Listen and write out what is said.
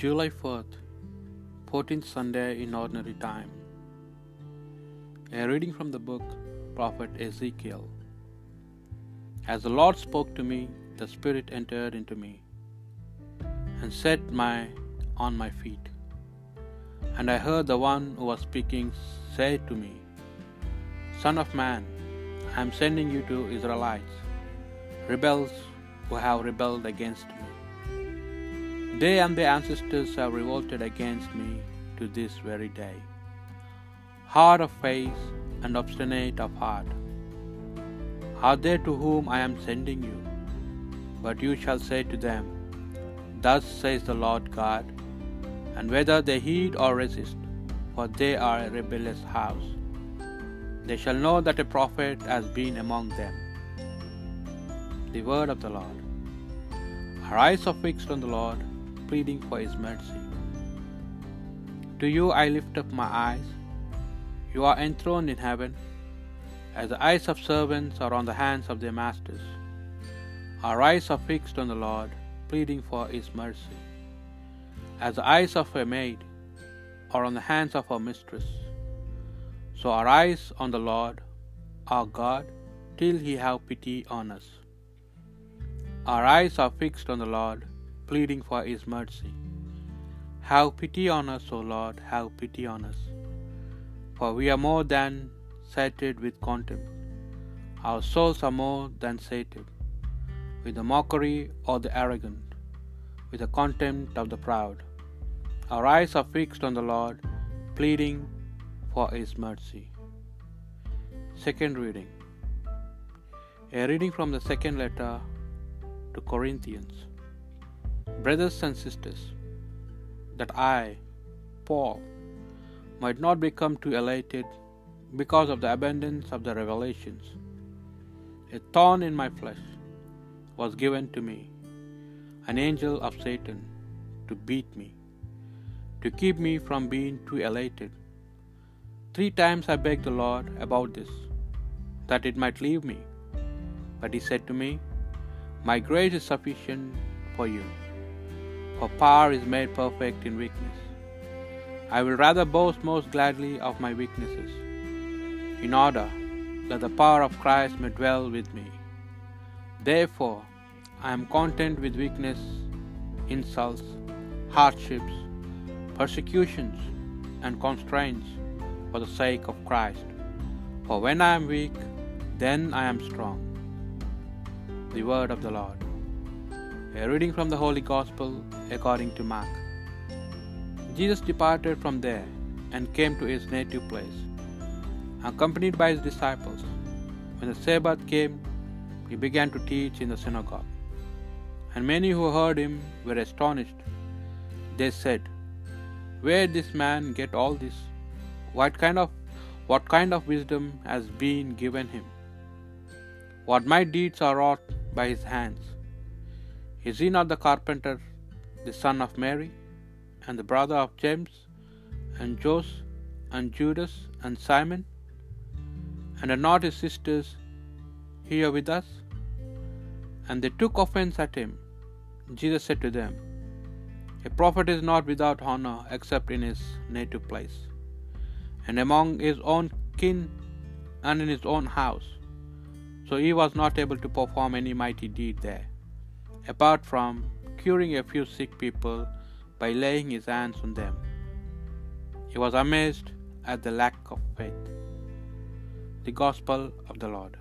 July 4th, 14th Sunday in Ordinary Time. A reading from the book Prophet Ezekiel. As the Lord spoke to me, the Spirit entered into me and set my on my feet. And I heard the one who was speaking say to me, Son of man, I am sending you to Israelites, rebels who have rebelled against me. They and their ancestors have revolted against me to this very day. Hard of face and obstinate of heart are they to whom I am sending you. But you shall say to them, Thus says the Lord God, and whether they heed or resist, for they are a rebellious house, they shall know that a prophet has been among them. The word of the Lord. Our eyes are fixed on the Lord, pleading for his mercy. To you I lift up my eyes. You are enthroned in heaven, as the eyes of servants are on the hands of their masters. Our eyes are fixed on the Lord, pleading for his mercy. As the eyes of a maid are on the hands of her mistress, so our eyes on the Lord, our God, till he have pity on us. Our eyes are fixed on the Lord, pleading for his mercy. Have pity on us, O Lord, have pity on us. For we are more than sated with contempt. Our souls are more than sated with the mockery of the arrogant, with the contempt of the proud. Our eyes are fixed on the Lord, pleading for his mercy. Second reading. A reading from the second letter to Corinthians. Brothers and sisters, that I, Paul, might not become too elated because of the abundance of the revelations. A thorn in my flesh was given to me, an angel of Satan, to beat me, to keep me from being too elated. Three times I begged the Lord about this, that it might leave me. But he said to me, My grace is sufficient for you, for power is made perfect in weakness. I will rather boast most gladly of my weaknesses, in order that the power of Christ may dwell with me. Therefore, I am content with weakness, insults, hardships, persecutions, and constraints for the sake of Christ. For when I am weak, then I am strong. The word of the Lord. A reading from the Holy Gospel according to Mark. Jesus departed from there and came to his native place, accompanied by his disciples. When the Sabbath came, he began to teach in the synagogue. And many who heard him were astonished. They said, Where did this man get all this? What kind of what kind of wisdom has been given him? What mighty deeds are wrought by his hands? Is he not the carpenter, the son of Mary, and the brother of James, and Joseph, and Judas, and Simon? And are not his sisters here with us? And they took offense at him. Jesus said to them, A prophet is not without honor except in his native place, and among his own kin, and in his own house. So he was not able to perform any mighty deed there, apart from curing a few sick people by laying his hands on them. He was amazed at the lack of faith. The Gospel of the Lord.